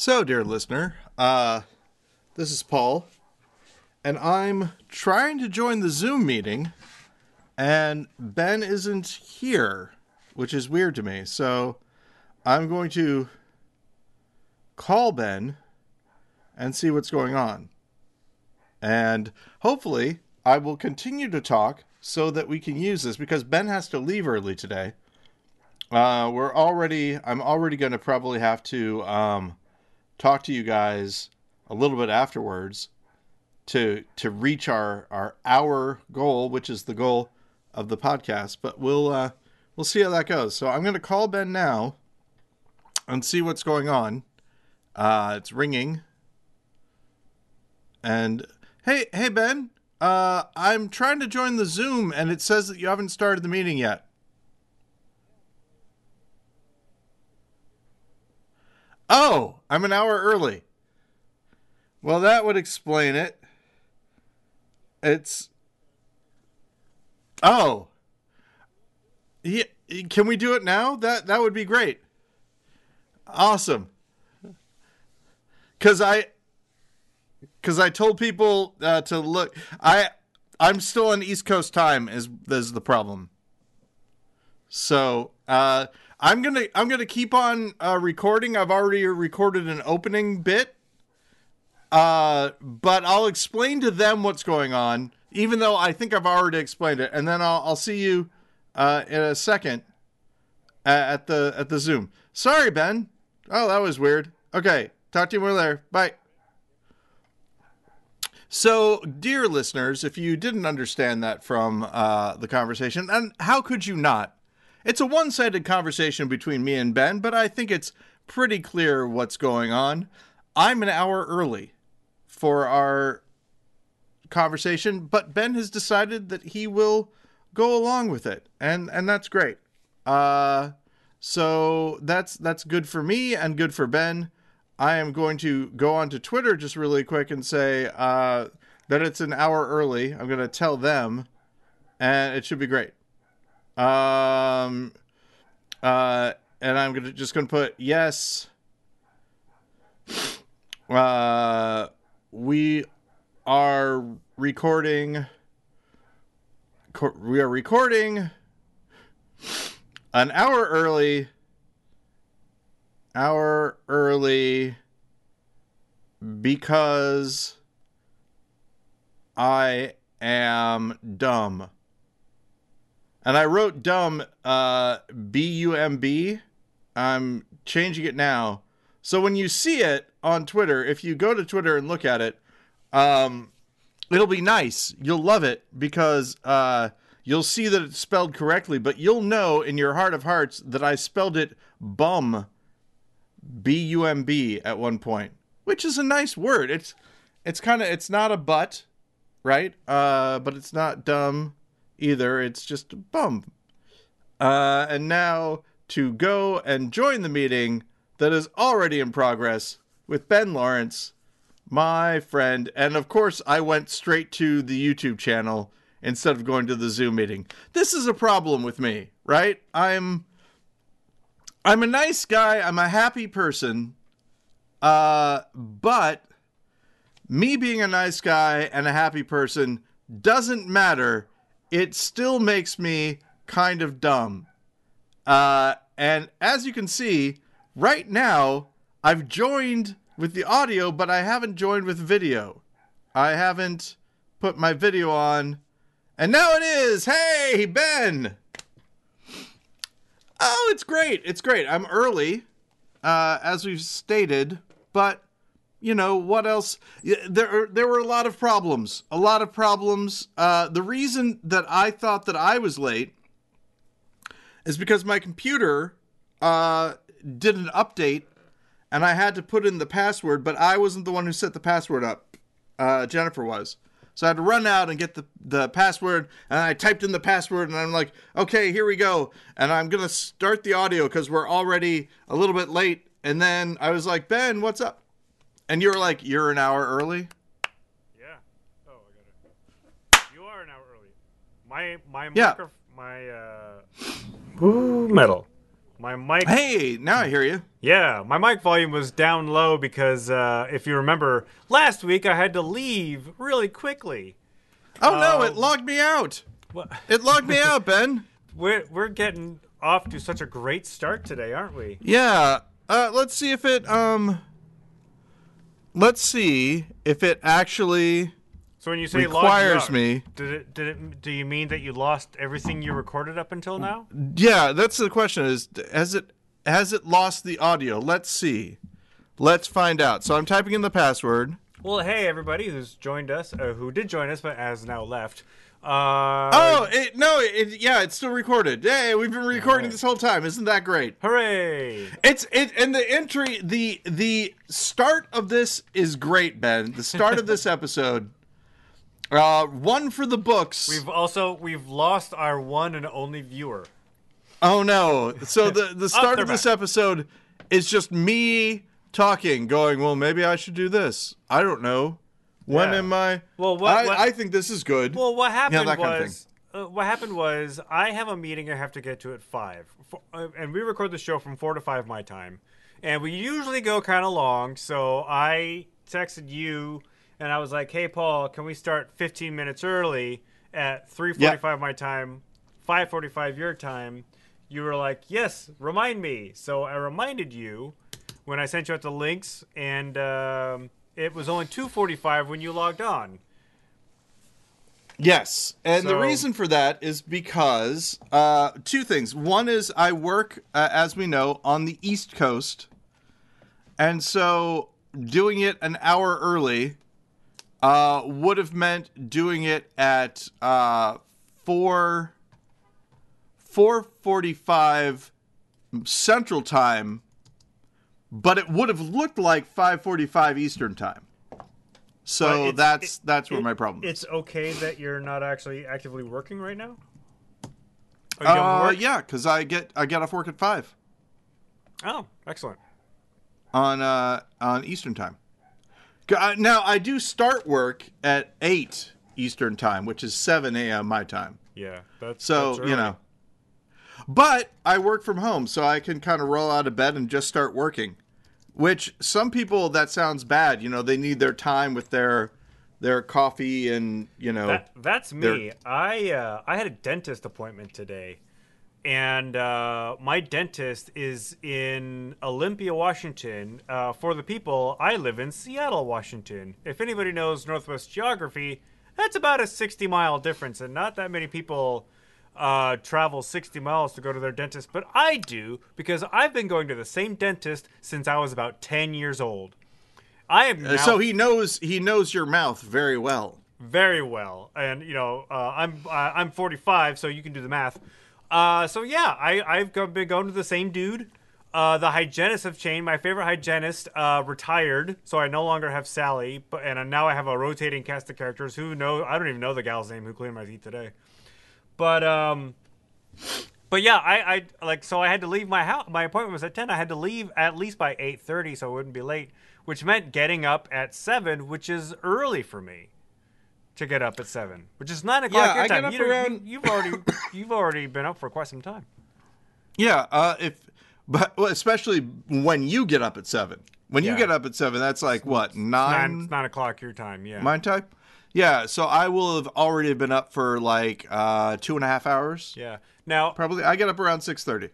So, dear listener, uh, this is Paul, and I'm trying to join the Zoom meeting, and Ben isn't here, which is weird to me. So, I'm going to call Ben and see what's going on. And hopefully, I will continue to talk so that we can use this because Ben has to leave early today. Uh, we're already, I'm already going to probably have to um, talk to you guys a little bit afterwards to to reach our our hour goal, which is the goal of the podcast. But we'll uh, we'll see how that goes. So I'm going to call Ben now and see what's going on. Uh, it's ringing, and hey hey Ben, uh, I'm trying to join the Zoom, and it says that you haven't started the meeting yet. Oh, I'm an hour early. Well, that would explain it. It's. Oh. Yeah, can we do it now? That that would be great. Awesome. Cuz I cuz I told people uh, to look I I'm still on East Coast time is is the problem. So, uh I'm gonna I'm gonna keep on uh, recording. I've already recorded an opening bit, uh, but I'll explain to them what's going on, even though I think I've already explained it, and then I'll I'll see you uh, in a second at the at the Zoom. Sorry, Ben. Oh, that was weird. Okay, talk to you more later. Bye. So, dear listeners, if you didn't understand that from uh, the conversation, and how could you not? It's a one sided conversation between me and Ben, but I think it's pretty clear what's going on. I'm an hour early for our conversation, but Ben has decided that he will go along with it, and and that's great. Uh, so that's that's good for me and good for Ben. I am going to go on to Twitter just really quick and say uh, that it's an hour early. I'm going to tell them, and it should be great. Um, uh, and I'm gonna just gonna put yes. Uh, we are recording. We are recording an hour early. Hour early because I am dumb. And I wrote dumb uh, B U M B. I'm changing it now. So when you see it on Twitter, if you go to Twitter and look at it, um, it'll be nice. You'll love it because uh, you'll see that it's spelled correctly, but you'll know in your heart of hearts that I spelled it bum, B U M B at one point, which is a nice word. It's it's kind of it's not a but, right? Uh, but it's not dumb either. It's just a bum. Uh, and now to go and join the meeting that is already in progress with Ben Lawrence, my friend. And of course, I went straight to the YouTube channel instead of going to the Zoom meeting. This is a problem with me, right? I'm I'm a nice guy, I'm a happy person. Uh, but me being a nice guy and a happy person doesn't matter it still makes me kind of dumb. Uh, and as you can see, right now, I've joined with the audio, but I haven't joined with video. I haven't put my video on. And now it is. Hey, Ben. Oh, it's great. It's great. I'm early, uh, as we've stated, but you know what else? There there were a lot of problems a lot of problems. Uh, the reason that i thought that i was late is because my computer uh, did an update and i had to put in the password but i wasn't the one who set the password up. Uh, jennifer was. So i had to run out and get the, the password and i typed in the password and i'm like okay here we go. And i'm going to start the audio because we're already a little bit late. And then i was like ben what's up and you were like, you're an hour early. Yeah. Oh, I got it. You are an hour early. My my Yeah. micro, my uh, ooh, metal. My mic. Hey, now I hear you. Yeah, my mic volume was down low because uh, if you remember, last week I had to leave really quickly. Oh no, it Um, logged me out. What? It logged me out, Ben. We're we're getting off to such a great start today, aren't we? Yeah. Uh, let's see if it um. Let's see if it actually So when you say requires out, me. did it did it do you mean that you lost everything you recorded up until now? Yeah, that's the question. Is has it has it lost the audio? Let's see. Let's find out. So I'm typing in the password. Well, hey everybody who's joined us, uh, who did join us but has now left. Uh, Oh, it, no, it, yeah, it's still recorded. Hey, we've been recording this whole time. Isn't that great? hooray! It's it and the entry the the start of this is great, Ben. The start of this episode. Uh one for the books. We've also we've lost our one and only viewer. oh no. So the the start they're of this back. episode is just me talking, going, Well, maybe I should do this. I don't know. When Yeah. am I Well, what- I, what- I think this is good. Well, what happened that kind of was uh, what happened was I have a meeting I have to get to at five, F- uh, and we record the show from four to five my time, and we usually go kind of long. So I texted you, and I was like, "Hey, Paul, can we start 15 minutes early at 3:45 my time, 5:45 your time?" You were like, "Yes, remind me." So I reminded you when I sent you out the links, and um, it was only 2:45 when you logged on. Yes, and the reason for that is because uh, two things. One is I work, uh, as we know, on the East Coast, and so doing it an hour early uh, would have meant doing it at uh, four four forty five Central Time, but it would have looked like five forty five Eastern Time. So that's it- that's where it- my problem is. It's okay that you're not actually actively working right now. Oh, Uh, yeah, because I get I get off work at five Oh, excellent. on uh on Eastern time. Uh, Now I do start work at eight Eastern time, which is seven a.m. my time. Yeah, that's So that's you know, but I work from home, so I can kind of roll out of bed and just start working. Which some people that sounds bad. You know, they need their time with their their coffee and you know. That, that's me. I uh, I had a dentist appointment today, and uh, my dentist is in Olympia, Washington. Uh, for the people, I live in Seattle, Washington. If anybody knows Northwest geography, that's about a sixty mile difference, and not that many people uh, travel 60 miles to go to their dentist, but I do because I've been going to the same dentist since I was about 10 years old. I am now Uh, so he knows he knows your mouth very well. very well, and you know uh, I'm uh, I'm 45, so you can do the math. Uh, so yeah, I I've been going to the same dude. Uh, the hygienists have changed. My favorite hygienist uh, retired, so I no longer have Sally, but and now I have a rotating cast of characters. Who know? I don't even know the gal's name who cleaned my teeth today. But um, but yeah, I, I like so I had to leave my house. My appointment was at ten. I had to leave at least by eight thirty, so I wouldn't be late. Which meant getting up at seven, which is early for me to get up at seven, which is nine o'clock Yeah, your I get time. up You- you- around- you've already you've already been up for quite some time. Yeah, uh, if but well, especially when you get up at seven. When you get up at seven, that's like what Nine nine nine o'clock your time. Yeah. my time. Yeah, so I will have already been up for like uh, two and a half hours. yeah. Now Probably, I get up around six thirty.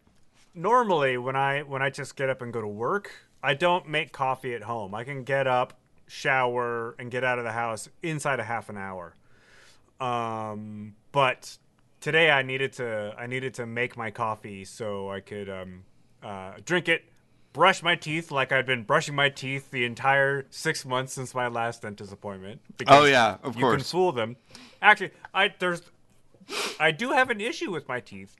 normally when I when I just get up and go to work, I don't make coffee at home. I can get up, shower, and get out of the house inside a half an hour. Um, but today I needed to I needed to make my coffee so I could um, uh, drink it, brush my teeth like I'd been brushing my teeth the entire six months since my last dentist appointment. because Oh yeah, of you course. can fool them. Actually, I there's I do have an issue with my teeth.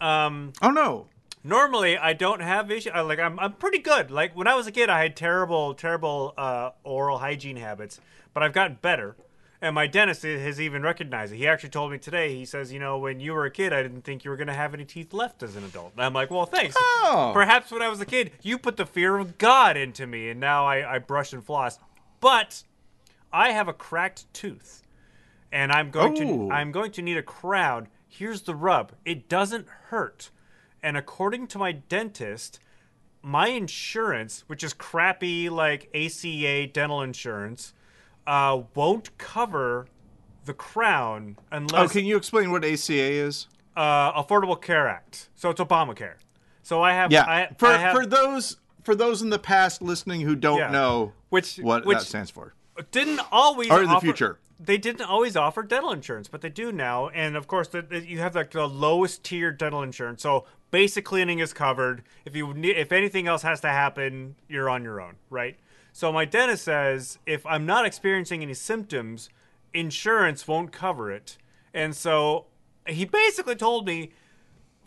Um, oh no. normally I don't have issue. I, like I'm, I'm pretty good. Like when I was a kid, I had terrible, terrible uh, oral hygiene habits, but I've gotten better. And my dentist has even recognized it. He actually told me today. He says, you know, when you were a kid, I didn't think you were going to have any teeth left as an adult. And I'm like, well, thanks. Oh. Perhaps when I was a kid, you put the fear of God into me, and now I, I brush and floss. But I have a cracked tooth, and I'm going to I'm going to need a crown. Here's the rub: it doesn't hurt. And according to my dentist, my insurance, which is crappy like ACA dental insurance, uh, won't cover the crown unless. Oh, can you explain what ACA is? uh, Affordable Care Act. So it's Obamacare. So I have Yeah, I, for I have, for those for those in the past listening who don't Yeah. know which what which that stands for. didn't always Or in the offer- future. They didn't always offer dental insurance, but they do now. And of course, the, the- you have like the lowest tier dental insurance. So basic cleaning is covered. If you ne- if anything else has to happen, you're on your own, right? So my dentist says if I'm not experiencing any symptoms, insurance won't cover it. And so he basically told me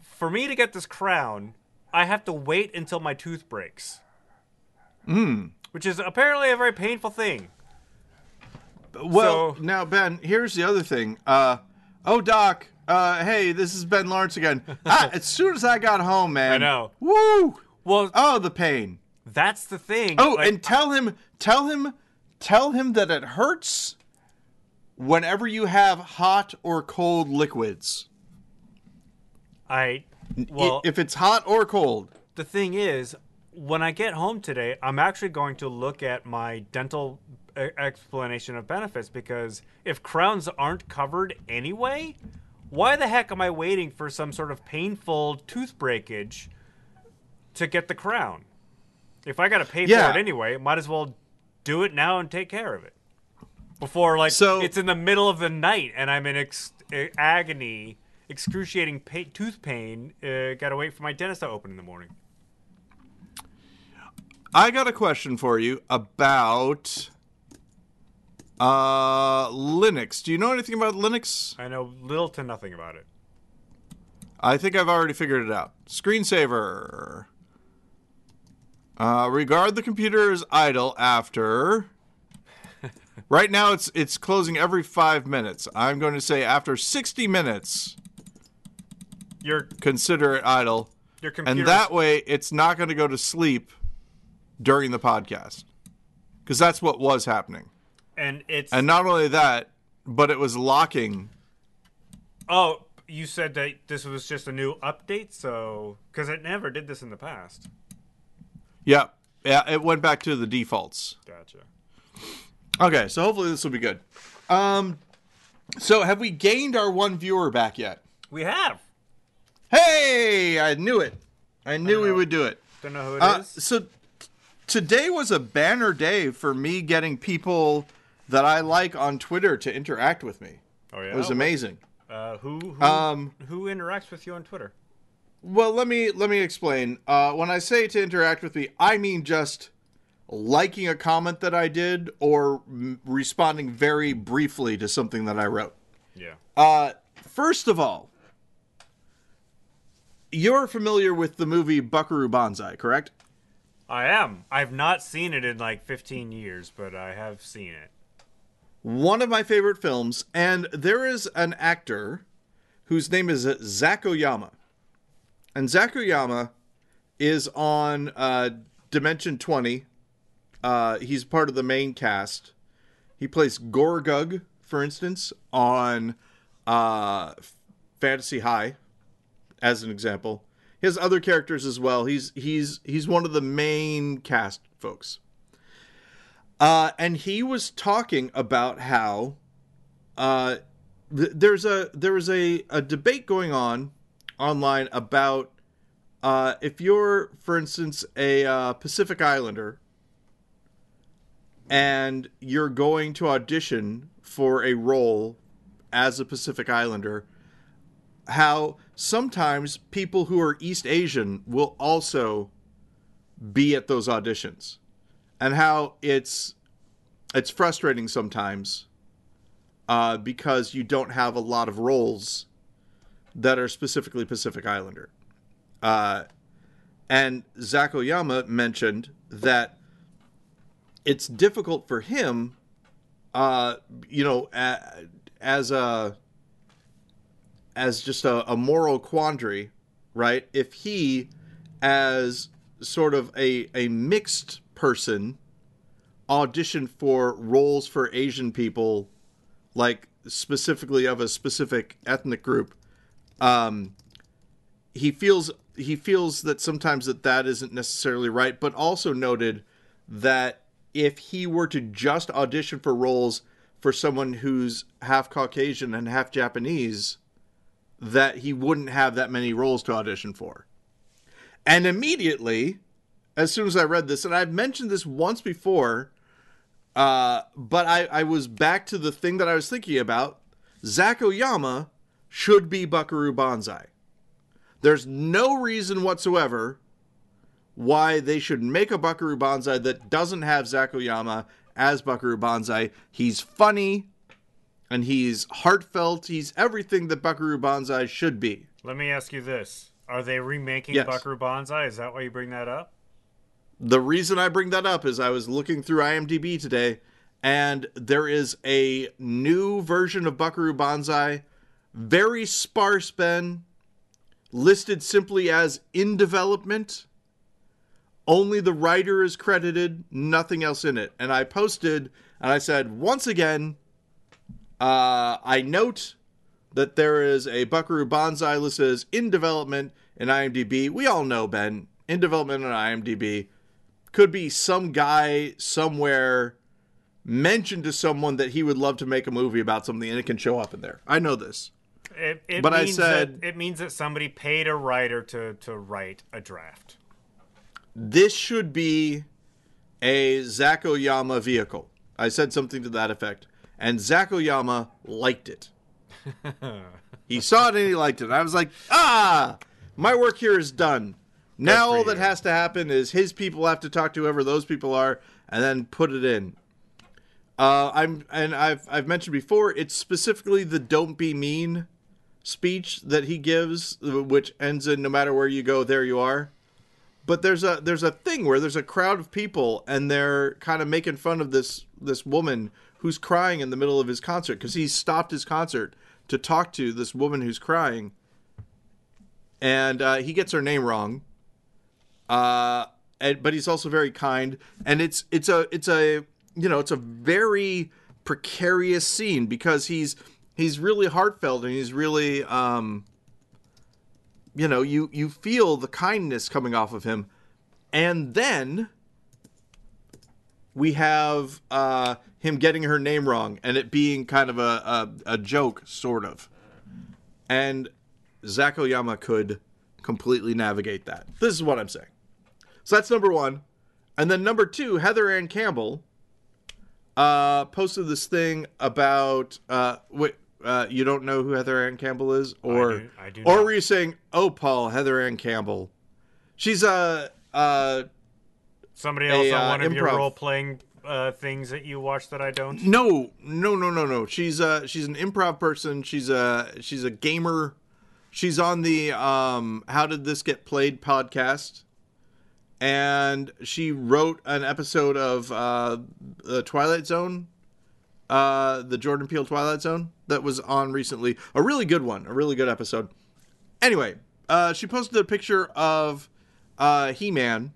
for me to get this crown, I have to wait until my tooth breaks. Mm. Which is apparently a very painful thing. Well, So- now Ben, here's the other thing. Uh, oh Doc, uh, hey, this is Ben Lawrence again. ah, as soon as I got home, man, I know. Woo! Well, Oh, the pain. That's the thing. Oh, Like, and tell him, tell him, tell him that it hurts whenever you have hot or cold liquids. I well, if it's hot or cold. the thing is, when I get home today, I'm actually going to look at my dental explanation of benefits because if crowns aren't covered anyway, why the heck am I waiting for some sort of painful tooth breakage to get the crown? If I got to pay Yeah. for it anyway, might as well do it now and take care of it before like So- it's in the middle of the night and I'm in ex- agony, excruciating pa- tooth pain. Uh, got to wait for my dentist to open in the morning. I got a question for you about uh, Linux. Do you know anything about Linux? I know little to nothing about it. I think I've already figured it out. Screensaver. Uh, regard the computer as idle after. right now, it's it's closing every five minutes. I'm going to say after 60 minutes, Your consider it idle, your computer and that way, it's not going to go to sleep during the podcast, because that's what was happening. and it's And not only that, but it was locking. oh, you said that this was just a new update, so because it never did this in the past. Yeah, yeah, it went back to the defaults. Gotcha. Okay, so hopefully this will be good. Um, so have we gained our one viewer back yet? We have. Hey, I knew it. I knew we would do it. Don't know who it is. Uh, so t- today was a banner day for me getting people that I like on Twitter to interact with me. oh yeah. It was amazing. Uh, who who, Um, who interacts with you on Twitter? Well, let me let me explain. Uh, when I say to interact with me, I mean just liking a comment that I did or m- responding very briefly to something that I wrote. Yeah. Uh, first of all, you're familiar with the movie Buckaroo Banzai, correct? I am. I've not seen it in like 15 years, but I have seen it. One of my favorite films, and there is an actor whose name is Zach Oyama. And Zach Oyama is on uh, Dimension 20. Uh, he's part of the main cast. He plays Gorgug, for instance, on uh, Fantasy High, as an example. He has other characters as well. He's he's he's one of the main cast folks. Uh, and he was talking about how uh, th- there's a there is a, a debate going on online about uh, if you're, for instance, a uh, Pacific Islander and you're going to audition for a role as a Pacific Islander, how sometimes people who are East Asian will also be at those auditions and how it's it's frustrating sometimes uh, because you don't have a lot of roles that are specifically Pacific Islander. Uh, and Zach Oyama mentioned that it's difficult for him, uh, you know, as a as just a, a moral quandary, right? If he, as sort of a a mixed person, auditioned for roles for Asian people, like specifically of a specific ethnic group, um, he feels he feels that sometimes that that isn't necessarily right, but also noted that if he were to just audition for roles for someone who's half Caucasian and half Japanese, that he wouldn't have that many roles to audition for. And immediately, as soon as I read this, and I've mentioned this once before, uh, but I, I was back to the thing that I was thinking about. Zach Oyama should be Buckaroo Banzai. There's no reason whatsoever why they should make a Buckaroo Banzai that doesn't have Zach Oyama as Buckaroo Banzai. He's funny and he's heartfelt. He's everything that Buckaroo Banzai should be. Let me ask you this: Are they remaking Yes. Buckaroo Banzai? Is that why you bring that up? The reason I bring that up is I was looking through IMDb today, and there is a new version of Buckaroo Banzai, very sparse, Ben, listed simply as in development. Only the writer is credited, nothing else in it. And I posted, and I said, once again, uh, I note that there is a Buckaroo Banzai listed as in development in IMDb. We all know, Ben, in development on IMDb could be some guy somewhere mentioned to someone that he would love to make a movie about something and it can show up in there. I know this. It, it But I means said- that, it means that somebody paid a writer to to write a draft. This should be a Zach Oyama vehicle. I said something to that effect. And Zach Oyama liked it. he saw it and he liked it. I was like, ah, my work here is done. Now all that you. has to happen is his people have to talk to whoever those people are and then put it in. Uh, I'm and I've I've mentioned before. It's specifically the "Don't be mean" speech that he gives, which ends in "No matter where you go, there you are." But there's a there's a thing where there's a crowd of people and they're kind of making fun of this this woman who's crying in the middle of his concert because he stopped his concert to talk to this woman who's crying, and uh, he gets her name wrong. Uh, and, but he's also very kind, and it's it's a it's a you know it's a very precarious scene because he's he's really heartfelt and he's really um you know you you feel the kindness coming off of him. And then we have uh him getting her name wrong and it being kind of a a, a joke sort of. And Zach Oyama could completely navigate that. This is what i'm saying. So that's number one. And then number two heather ann campbell uh posted this thing about uh wait uh, you don't know who Heather Ann Campbell is, or do- I do or not. were you saying, "Oh, Paul, Heather Ann Campbell"? She's a uh, Somebody else A, on uh, one of your role playing uh, things that you watch that I don't. no, no, no, no, no. She's uh, she's an improv person. She's a she's a gamer. She's on the um, "How Did This Get Played" podcast, and she wrote an episode of uh, the Twilight Zone, uh, the Jordan Peele Twilight Zone that was on recently. A really good one, a really good episode. Anyway, uh, she posted a picture of uh, He-Man,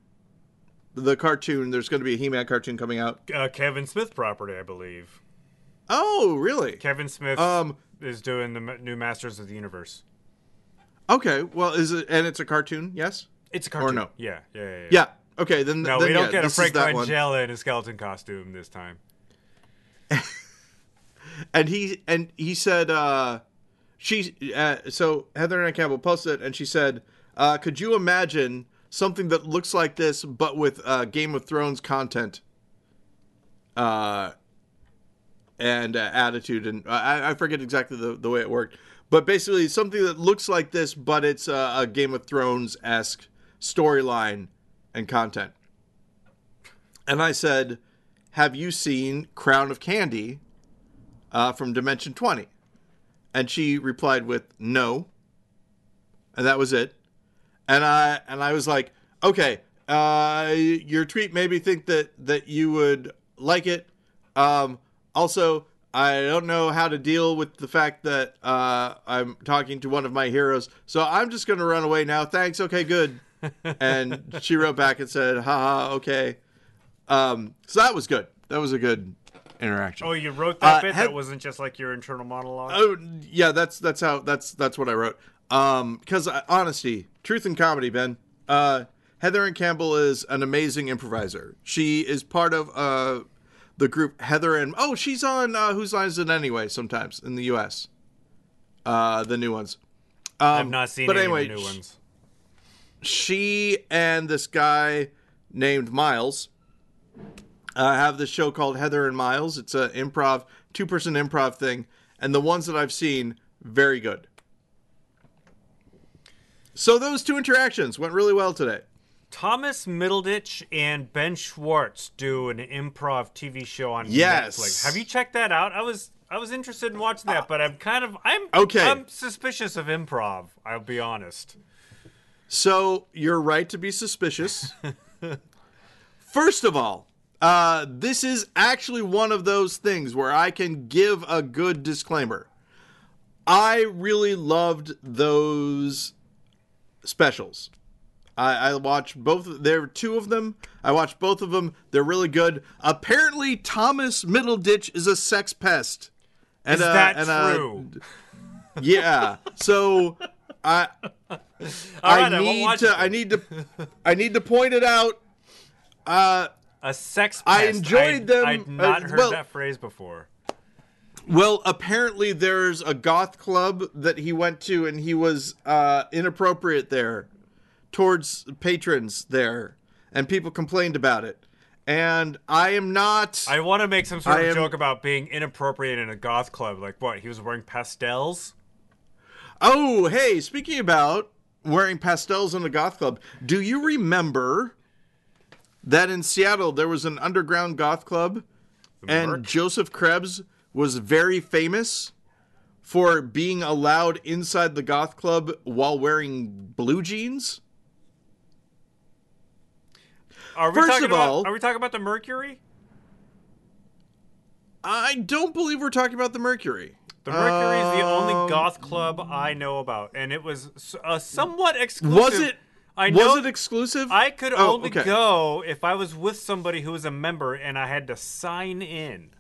the cartoon. There's going to be a He-Man cartoon coming out. Uh, Kevin Smith property, I believe. Oh, really? Kevin Smith Um, is doing the new Masters of the Universe. Okay. Well, is it and it's a cartoon? Yes. It's a cartoon. Or no? Yeah, yeah, yeah. yeah. Yeah. Okay. Then No, then, we don't yeah, get a Frank. Langella in a skeleton costume this time. And he and he said, uh, she. Uh, so Heather Ann Campbell posted, it, and she said, uh, "Could you imagine something that looks like this, but with uh, Game of Thrones content?" Uh, and uh, attitude, and I, I forget exactly the, the way it worked, but basically something that looks like this, but it's uh, a Game of Thrones esque storyline and content. And I said, "Have you seen Crown of Candy uh, from Dimension 20?" And she replied with, "No." And that was it. And I and I was like, "Okay, uh, your tweet made me think that that you would like it. Um, also, I don't know how to deal with the fact that uh, I'm talking to one of my heroes, so I'm just going to run away now. Thanks. Okay, good." and she wrote back and said, "Haha, okay." Um, so that was good. That was a good interaction. Oh, you wrote that Uh, bit? had- that wasn't just like your internal monologue? Oh yeah, that's that's how that's that's what I wrote. Um, because honesty, truth and comedy, Ben. Uh, Heather Ann Campbell is an amazing improviser. She is part of uh the group Heather and oh, she's on uh, Whose Line Is It Anyway? Sometimes in the U.S. Uh, the new ones. Um, I've not seen but any anyway, of the new ones. she and this guy named Miles uh, have this show called Heather and Miles. It's a improv, two person improv thing, and the ones that I've seen, very good. So those two interactions went really well today. Thomas Middleditch and Ben Schwartz do an improv TV show on Yes. Netflix. Have you checked that out? I was I was interested in watching that, but I'm kind of I'm Okay. I'm suspicious of improv. I'll be honest. So you're right to be suspicious. First of all, uh, this is actually one of those things where I can give a good disclaimer. I really loved those specials. I, I watched both. There were two of them. I watched both of them. They're really good. Apparently, Thomas Middleditch is a sex pest. And, Is uh, that uh, true? yeah. So I All I right, I need watch to it I need to I need to point it out. Uh A sex I enjoyed I'd- them, I'd not uh, heard well- that phrase before. well, apparently there's a goth club that he went to and he was uh inappropriate there towards patrons there and people complained about it. And I am not I want to make some sort I of am- joke about being inappropriate in a goth club. Like what? He was wearing pastels. Oh, hey, speaking about wearing pastels in a goth club, do you remember that in Seattle there was an underground goth club and? Joseph Krebs was very famous for being allowed inside the goth club while wearing blue jeans? Are we First talking of about? all- are we talking about the Mercury? I don't believe we're talking about the Mercury. The Mercury is the only Um, goth club I know about, and it was uh, somewhat exclusive. Was it I know was it exclusive? I could Oh, only okay. go if I was with somebody who was a member, and I had to sign in.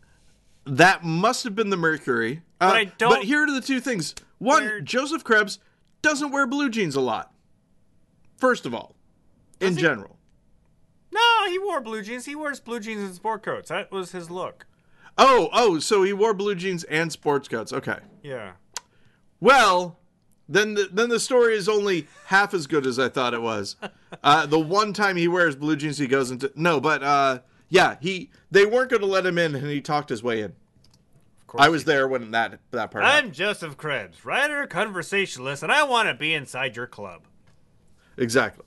That must have been the Mercury. Uh, But I don't- But here are the two things. One, Where- Joseph Krebs doesn't wear blue jeans a lot. First of all, in he? general. No, he wore blue jeans. He wears blue jeans and sport coats. That was his look. Oh, oh, so he wore blue jeans and sports coats. Okay. Yeah. Well, then the, then the story is only half as good as I thought it was. Uh, the one time he wears blue jeans, he goes into no, but uh, yeah, he they weren't going to let him in, and he talked his way in. Of course I was there when that that part. I'm Joseph Krebs, writer, conversationalist, and I want to be inside your club. Exactly.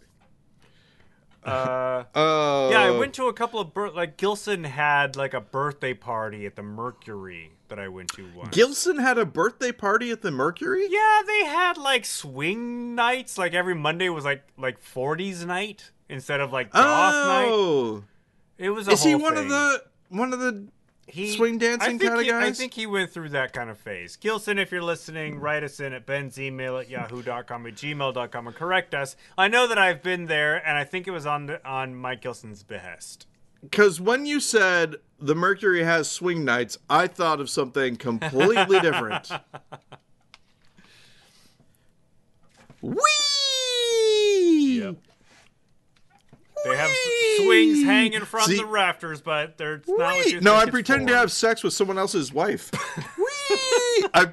Uh, Uh, yeah, I went to a couple of bir- like Gilson had like a birthday party at the Mercury that I went to once. Gilson had a birthday party at the Mercury. yeah, they had like swing nights. Like every Monday was like like 40s night instead of like goth oh. night. Oh, It was a is he one of the one of the? he, swing dancing kinda guys? I think he went through that kind of phase. Gilson, if you're listening, write us in at Ben's email at yahoo.com at gmail.com and correct us. I know that I've been there, and I think it was on the, on Mike Gilson's behest. Because when you said the Mercury has swing nights, I thought of something completely different. Whee! Yep. They have Whee! swings hanging from See- the rafters, but they're not what you No, I'm pretending for. to have sex with someone else's wife. Whee! I,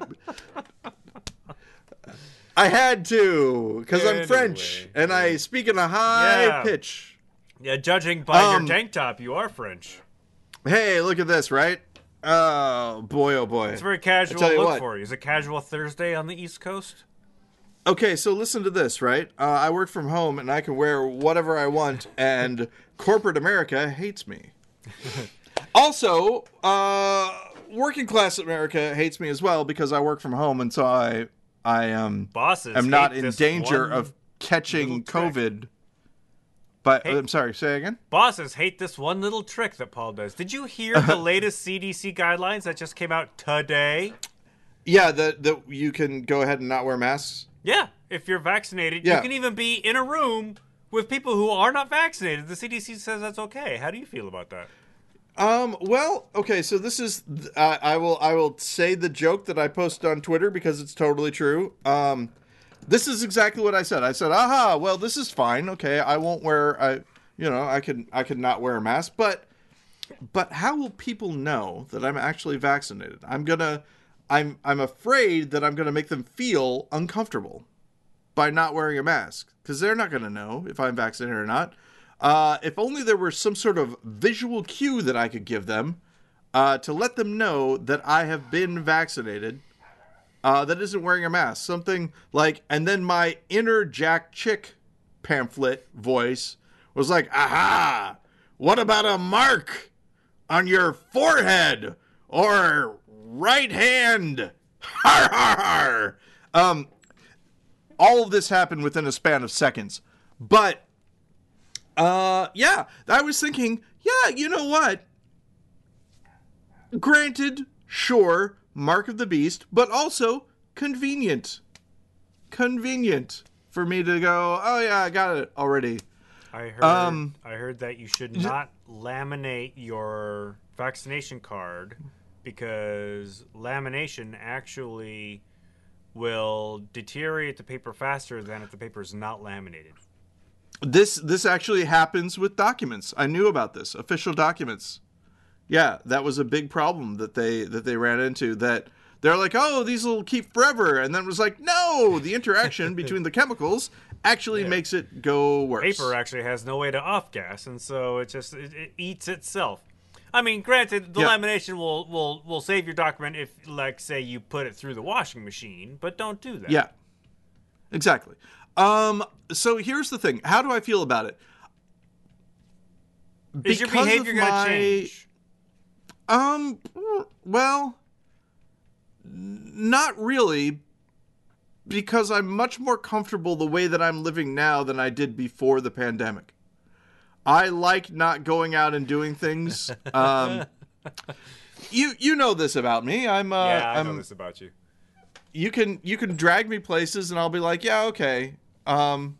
I had to because I'm French and I speak in a high Yeah. pitch. Yeah, judging by Um, your tank top, you are French. Hey, look at this, right? Oh boy, oh boy. It's a very casual look what. for you. Is it casual Thursday on the East Coast? Okay, so listen to this, right? Uh, I work from home and I can wear whatever I want, and corporate America hates me. also, uh, working class America hates me as well because I work from home, and so I, I um, Bosses am not in danger of catching. COVID. But Hey. I'm sorry, say again. Bosses hate this one little trick that Paul does. Did you hear the latest CDC guidelines that just came out today? Yeah, that that you can go ahead and not wear masks. Yeah, if you're vaccinated, Yeah. you can even be in a room with people who are not vaccinated. The CDC says that's okay. How do you feel about that? Um. Well. Okay. So this is. Uh, I will. I will say the joke that I posted on Twitter because it's totally true. Um, This is exactly what I said. I said, "Aha, well, this is fine. Okay, I won't wear I you know, I can I can not wear a mask, but but how will people know that I'm actually vaccinated? I'm to I'm I'm afraid that I'm to make them feel uncomfortable by not wearing a mask because they're not to know if I'm vaccinated or not. Uh, if only there were some sort of visual cue that I could give them uh, to let them know that I have been vaccinated. Uh, that isn't wearing a mask. Something like, and then my inner Jack Chick pamphlet voice was like, aha, what about a mark on your forehead or right hand? Har, har, har. Um, all of this happened within a span of seconds. But, uh, yeah, I was thinking, yeah, you know what? Granted, sure, mark of the beast, but also convenient. Convenient for me to go, oh yeah, I got it already. I heard. Um, I heard that you should not laminate your vaccination card because lamination actually will deteriorate the paper faster than if the paper is not laminated. This this actually happens with documents. I knew about this. Official documents. Yeah, that was a big problem that they that they ran into that they're like, "Oh, these will keep forever." And then it was like, "No, the interaction between the chemicals actually yeah. makes it go worse. Paper actually has no way to off gas, and so it just it, it eats itself. I mean, granted, the lamination will will will save your document if, like, say, you put it through the washing machine, but don't do that. Yeah, exactly. Um, so here's the thing: how do I feel about it? Is your behavior going to change? Um, well, not really, because I'm much more comfortable the way that I'm living now than I did before the pandemic. I like not going out and doing things. Um, you you know this about me. I'm uh, yeah, I I'm, know this about you. You can you can drag me places and I'll be like, yeah, okay. Um,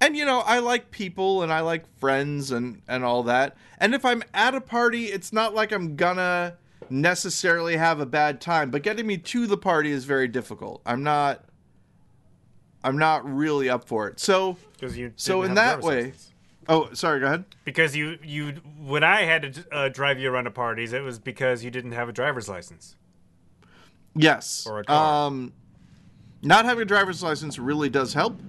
and you know, I like people and I like friends and and all that. And if I'm at a party, it's not like I'm gonna necessarily have a bad time, but getting me to the party is very difficult. I'm not I'm not really up for it. So you so in that way. Oh, sorry. Go ahead. Because you you when I had to uh, drive you around to parties, it was because you didn't have a driver's license. Yes. Or a car. Um, not having a driver's license really does help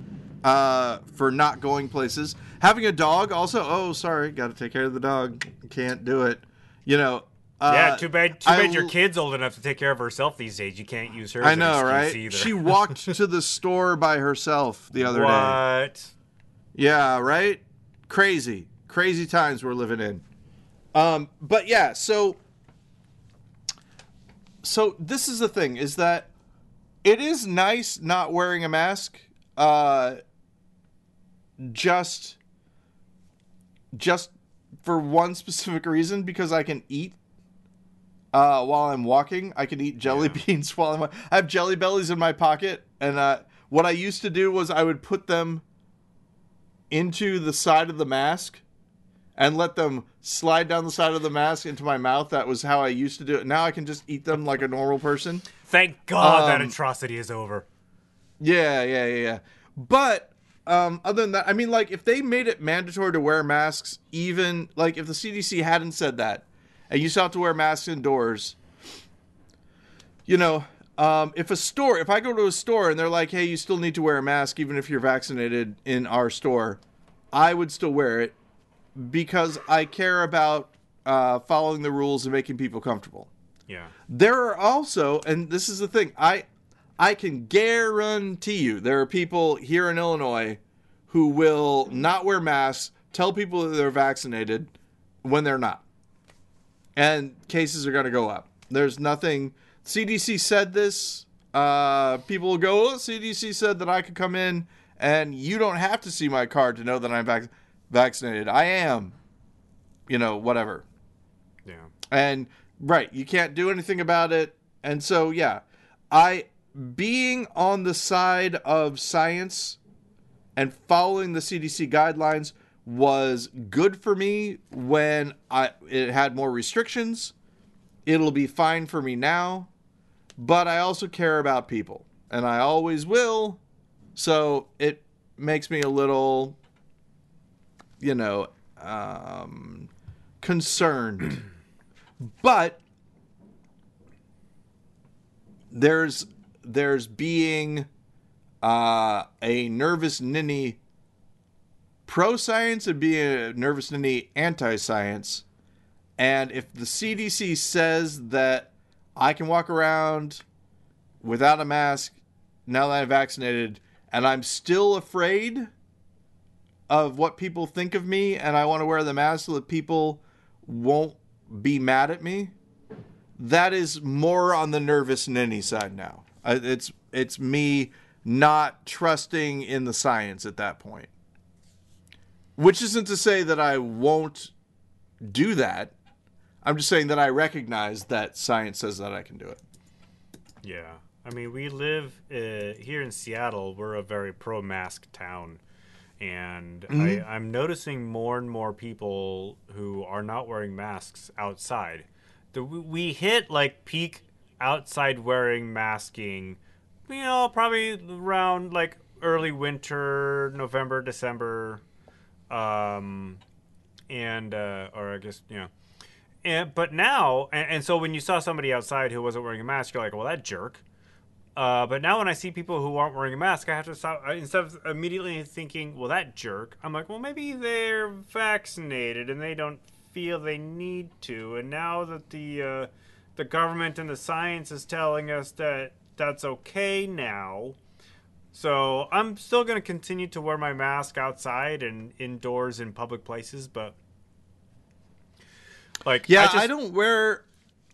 uh, for not going places. Having a dog also. Oh, sorry, got to take care of the dog. Can't do it. You know, uh, yeah, too bad. Too bad your kid's old enough to take care of herself these days. You can't use her. I know, right? Either. She walked to the store by herself the other what? day. What? Yeah, right. Crazy, crazy times we're living in. Um, but yeah, so so this is the thing: is that it is nice not wearing a mask. Uh, just just for one specific reason because I can eat uh, while I'm walking. I can eat jelly yeah. beans while I'm. I have jelly bellies in my pocket, and uh, what I used to do was I would put them into the side of the mask and let them slide down the side of the mask into my mouth. That was how I used to do it. Now I can just eat them like a normal person. Thank God um, that atrocity is over. Yeah, yeah, yeah, yeah. But um, other than that, I mean, like if they made it mandatory to wear masks, even like if the CDC hadn't said that, and you still have to wear masks indoors. You know, um, if a store, if I go to a store and they're like, "Hey, you still need to wear a mask even if you're vaccinated in our store," I would still wear it because I care about uh, following the rules and making people comfortable. Yeah. There are also, and this is the thing, I I can guarantee you there are people here in Illinois who will not wear masks, tell people that they're vaccinated when they're not and cases are going to go up. There's nothing. CDC said this. Uh, people will go, oh, CDC said that I could come in and you don't have to see my card to know that I'm vac- vaccinated. I am. You know, whatever. Yeah. And right, you can't do anything about it. And so, yeah, I being on the side of science and following the CDC guidelines was good for me when I it had more restrictions. It'll be fine for me now, but I also care about people, and I always will. So it makes me a little, you know, um, concerned. but there's there's being uh, a nervous ninny pro science and being a nervous ninny anti science. And if the CDC says that I can walk around without a mask now that I'm vaccinated, and I'm still afraid of what people think of me, and I want to wear the mask so that people won't be mad at me, that is more on the nervous ninny side now. It's it's me not trusting in the science at that point. Which isn't to say that I won't do that. I'm just saying that I recognize that science says that I can do it. Yeah. I mean, we live uh, here in Seattle. We're a very pro mask town. And mm-hmm. I, I'm noticing more and more people who are not wearing masks outside. The, we hit like peak outside wearing masking, you know, probably around like early winter, November, December, um, and uh, or I guess you know, and but now and, and, so when you saw somebody outside who wasn't wearing a mask, you're like, well, that jerk. Uh, but now when I see people who aren't wearing a mask, I have to stop instead of immediately thinking, well, that jerk. I'm like, well, maybe they're vaccinated and they don't feel they need to, and now that the uh, the government and the science is telling us that that's okay now so I'm still going to continue to wear my mask outside and indoors in public places, but like yeah, I, just, I don't wear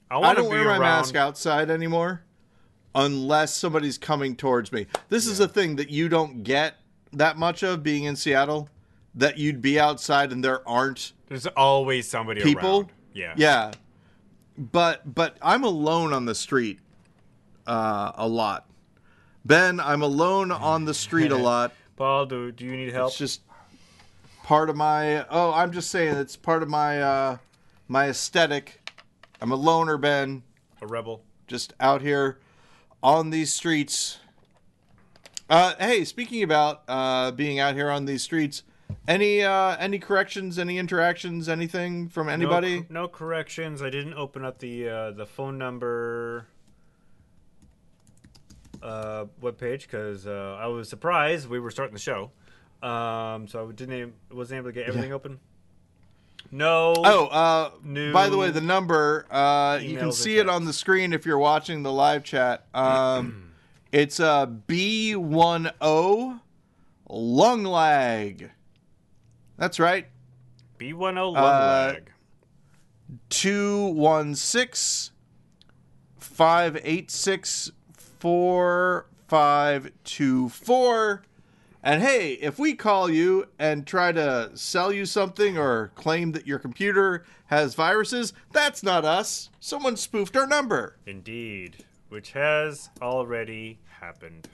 I, I don't wear my mask outside anymore unless somebody's coming towards me. This yeah. is a thing that you don't get that much of being in Seattle. That you'd be outside and there aren't. There's always somebody people. Around. Yeah, yeah, but but I'm alone on the street uh, a lot. Ben, I'm alone on the street a lot. Paul, do do you need help? It's just part of my. Oh, I'm just saying it's part of my uh, my aesthetic. I'm a loner, Ben. A rebel. Just out here on these streets. Uh, hey, speaking about uh, being out here on these streets, any uh, any corrections, any interactions, anything from anybody? No, no corrections. I didn't open up the uh, the phone number uh, webpage because uh, I was surprised we were starting the show. Um, so I didn't wasn't able to get everything yeah. open. No. Oh, uh, by the way, the number uh, you can see it on the screen if you're watching the live chat. Um, it's a uh, B one O lung lag. That's right. B one O lung uh, lag. Two one six five eight six four five two four. And hey, if we call you and try to sell you something or claim that your computer has viruses, that's not us. Someone spoofed our number. Indeed, which has already happened.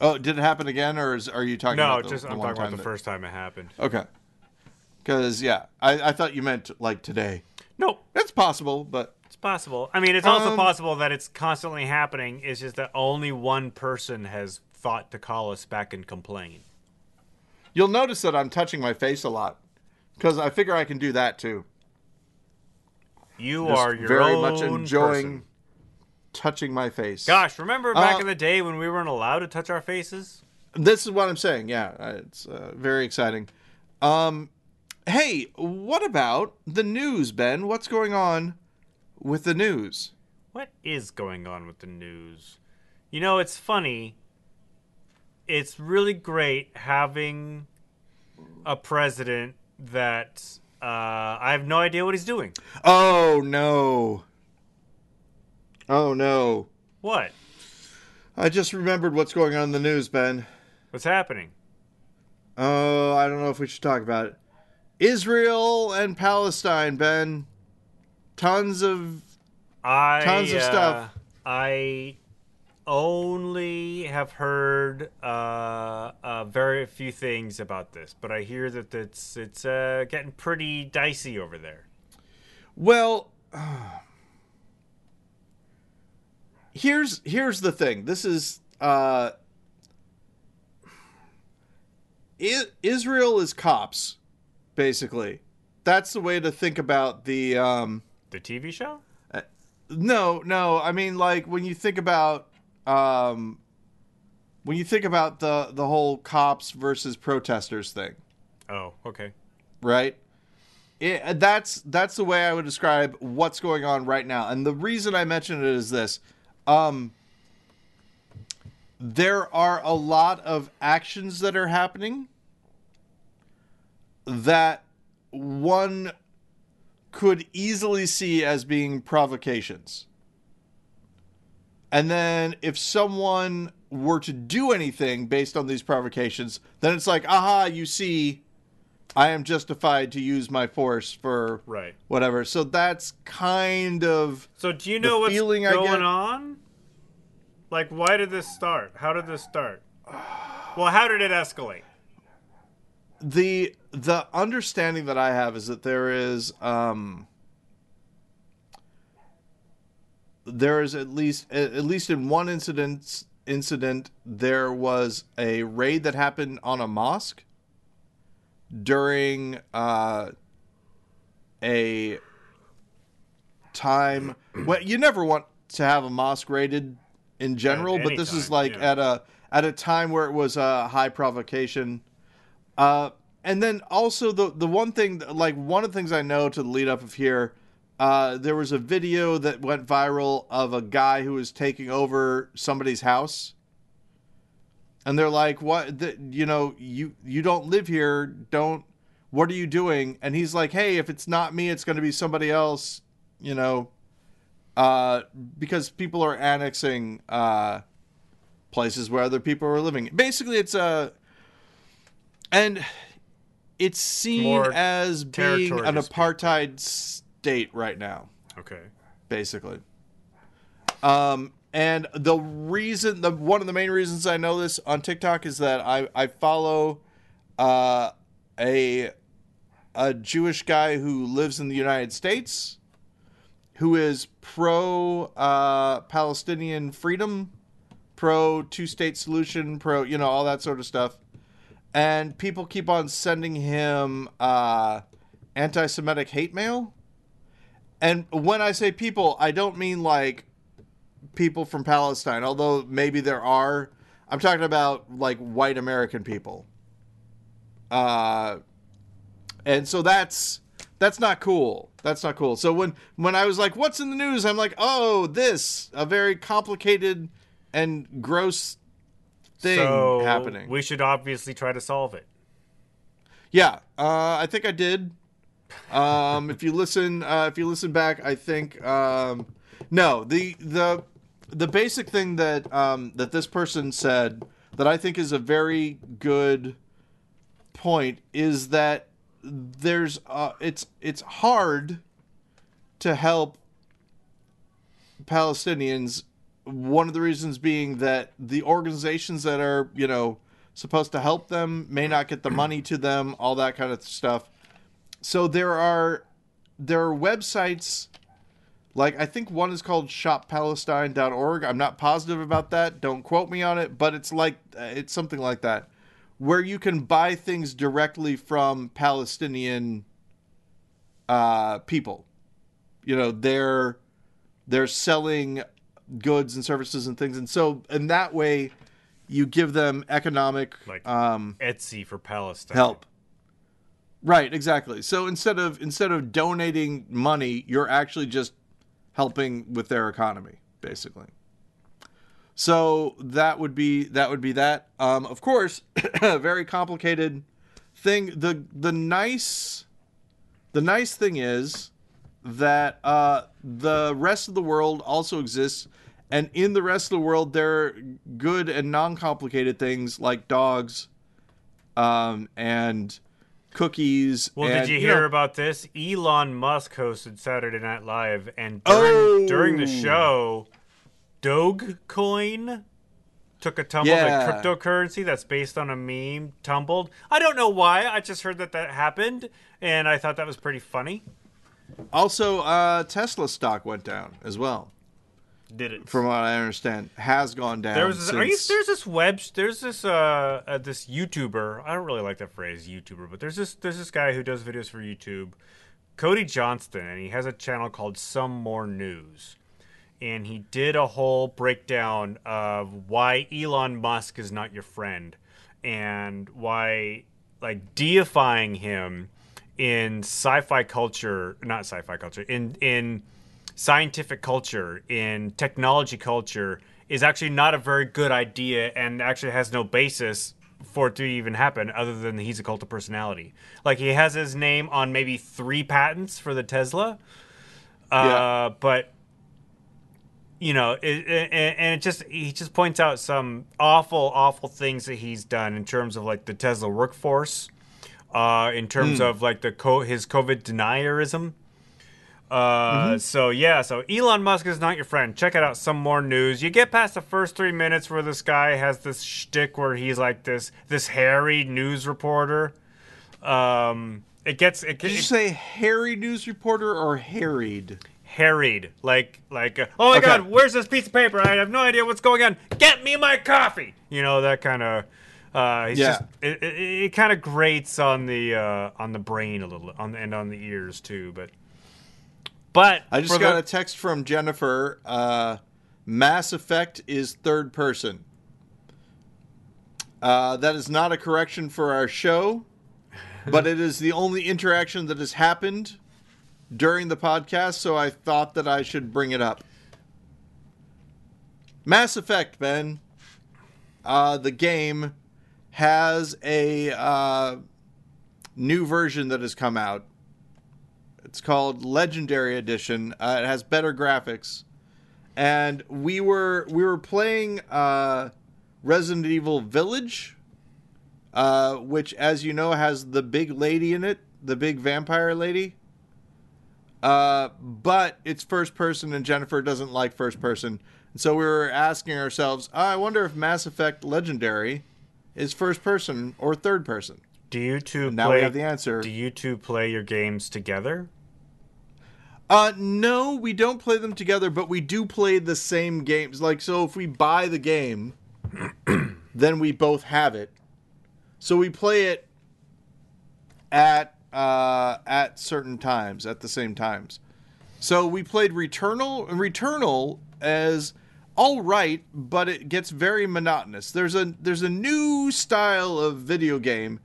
Oh, did it happen again, or is, are you talking? No, about the, just the I'm talking about the that... first time it happened. Okay. Because yeah, I, I thought you meant like today. Nope, it's possible, but it's possible. I mean, it's also um, possible that it's constantly happening. It's just that only one person has thought to call us back and complain. You'll notice that I'm touching my face a lot because I figure I can do that too. You just are your very much enjoying person. Touching my face. Gosh, remember back uh, in the day when we weren't allowed to touch our faces? This is what I'm saying. Yeah, it's uh, very exciting. Um, hey, what about the news, Ben? What's going on with the news? What is going on with the news? You know, it's funny. It's really great having a president that uh, I have no idea what he's doing. Oh no! Oh no! What? I just remembered what's going on in the news, Ben. What's happening? Oh, I don't know if we should talk about it. Israel and Palestine, Ben tons of I, tons of stuff. Uh, I only have heard uh, uh, very few things about this, but I hear that it's it's uh, getting pretty dicey over there. Well, here's here's the thing. This is uh, Israel is cops, basically. That's the way to think about the. Um, The TV show? no, no. I mean, like when you think about, um, when you think about the the whole cops versus protesters thing, Oh, okay. right? It, that's that's the way I would describe what's going on right now. And the reason I mention it is this: um, there are a lot of actions that are happening that one could easily see as being provocations. And then if someone were to do anything based on these provocations, then it's like, aha, you see, I am justified to use my force for Right. whatever. So that's kind of So do you know what's feeling going on? Like, why did this start? How did this start? Well, how did it escalate? the the understanding that I have is that there is um there is at least at at least in one incident incident there was a raid that happened on a mosque during uh a time well you never want to have a mosque raided in general but this is like yeah. at a at a time where it was a high provocation uh, and then also the the one thing, like one of the things I know to the lead up of here, uh, there was a video that went viral of a guy who was taking over somebody's house, and they're like, "What? The, you know, you you don't live here. Don't. What are you doing?" And he's like, "Hey, if it's not me, it's going to be somebody else. You know, uh, because people are annexing uh, places where other people are living. Basically, it's a and it's seen More as being an apartheid state right now Okay. basically um and the reason the one of the main reasons i know this on tiktok is that i i follow uh a a jewish guy who lives in the united states who is pro uh palestinian freedom pro two state solution pro you know all that sort of stuff and people keep on sending him uh, anti-Semitic hate mail. And when I say people, I don't mean like people from Palestine, although maybe there are. I'm talking about like white American people. Uh, and so that's that's not cool. That's not cool. So when when I was like, "What's in the news?" I'm like, "Oh, this a very complicated and gross thing so happening." we should obviously try to solve it. Yeah, uh, I think I did. Um, if you listen, uh, if you listen back, I think um, no. The the the basic thing that um, that this person said that I think is a very good point is that there's uh, it's it's hard to help Palestinians. One of the reasons being that the organizations that are, you know, supposed to help them may not get the money to them, all that kind of stuff. So there are there are websites like I think one is called shoppalestine.org. I'm not positive about that. Don't quote me on it, but it's like it's something like that where you can buy things directly from Palestinian uh, people. You know, they're they're selling goods and services and things, and so in that way, you give them economic Like um, Etsy for Palestine. help. Right, exactly. So instead of instead of donating money, you're actually just helping with their economy, basically. So that would be that would be that. Um, of course, very complicated thing. The the nice the nice thing is that uh, the rest of the world also exists, and in the rest of the world, there are good and non-complicated things like dogs, um, and cookies. Well, and, did you hear know- about this? Elon Musk hosted Saturday Night Live, and during, Oh! during the show, Dogecoin took a tumble. Yeah. The cryptocurrency that's based on a meme tumbled. I don't know why. I just heard that that happened, and I thought that was pretty funny. Also, uh, Tesla stock went down as well. Did it. from what I understand, has gone down. There was this, are you, there's this web there's this uh, uh this YouTuber I don't really like that phrase YouTuber but there's this there's this guy who does videos for YouTube Cody Johnston and he has a channel called Some More News and he did a whole breakdown of why Elon Musk is not your friend and why like deifying him in sci-fi culture not sci-fi culture in in scientific culture in technology culture is actually not a very good idea and actually has no basis for it to even happen other than he's a cult of personality like he has his name on maybe three patents for the tesla uh, Yeah. but you know, it, it, and it just he just points out some awful, awful things that he's done in terms of like the Tesla workforce, uh, in terms of like the co- his COVID denierism. Uh, so yeah, so Elon Musk is not your friend. Check it out. Some more news. You get past the first three minutes where this guy has this shtick where he's like this this hairy news reporter. Um, it gets it, Did you say hairy news reporter or harried? harried like like uh, oh my Okay. god where's this piece of paper i have no idea what's going on get me my coffee you know that kind of uh he's Yeah. just it, it, it kind of grates on the uh on the brain a little on and on the ears too but but I just got the- a text from Jennifer. Uh, Mass Effect is third person. Uh, that is not a correction for our show, but it is the only interaction that has happened during the podcast, so I thought that I should bring it up. Mass Effect, Ben. Uh, the game has a uh, new version that has come out. It's called Legendary Edition. Uh, it has better graphics, and we were we were playing uh, Resident Evil Village, uh, which, as you know, has the big lady in it, the big vampire lady. Uh, but it's first person, and Jennifer doesn't like first person, and so we were asking ourselves, "Ah, I wonder if Mass Effect Legendary is first person or third person. do you two Now play we have the answer. do you two play your games together Uh, no, we don't play them together, but we do play the same games. Like, so if we buy the game, then we both have it. So we play it at uh, at certain times, at the same times. So we played Returnal, and Returnal is all right, but it gets very monotonous. There's a there's a new style of video game,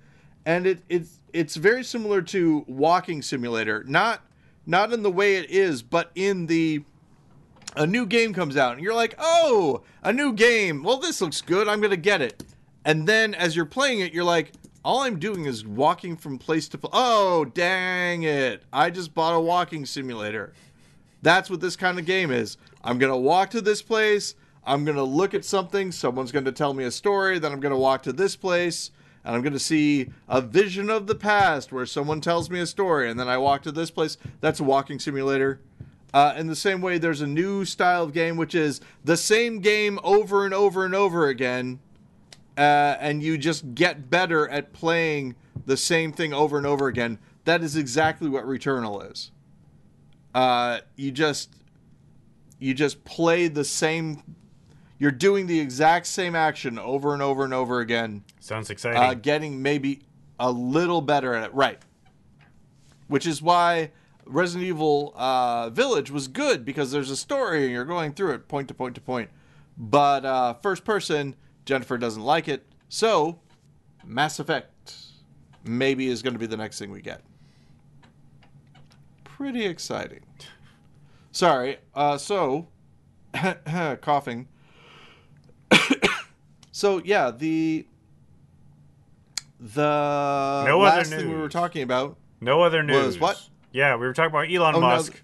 and it it's it's very similar to Walking Simulator. Not not in the way it is, but in the a new game comes out and you're like, "Oh, a new game. Well, this looks good. I'm going to get it." And then as you're playing it, you're like, "All I'm doing is walking from place to place. Oh, dang it. I just bought a walking simulator." That's what this kind of game is. I'm going to walk to this place, I'm going to look at something, someone's going to tell me a story, then I'm going to walk to this place. And I'm going to see a vision of the past where someone tells me a story, and then I walk to this place. That's a walking simulator. Uh, in the same way, there's a new style of game which is the same game over and over and over again, uh, and you just get better at playing the same thing over and over again. That is exactly what Returnal is. Uh, you just you just play the same. You're doing the exact same action over and over and over again sounds exciting uh, getting maybe a little better at it. Right. Which is why Resident Evil uh, Village was good because there's a story and you're going through it point to point to point. But uh, first person, Jennifer doesn't like it. So, Mass Effect maybe is going to be the next thing we get. Pretty exciting. Sorry. Uh, so, coughing. so yeah, the the No other last thing we were talking about. no other news what? yeah we were talking about elon Oh, no. musk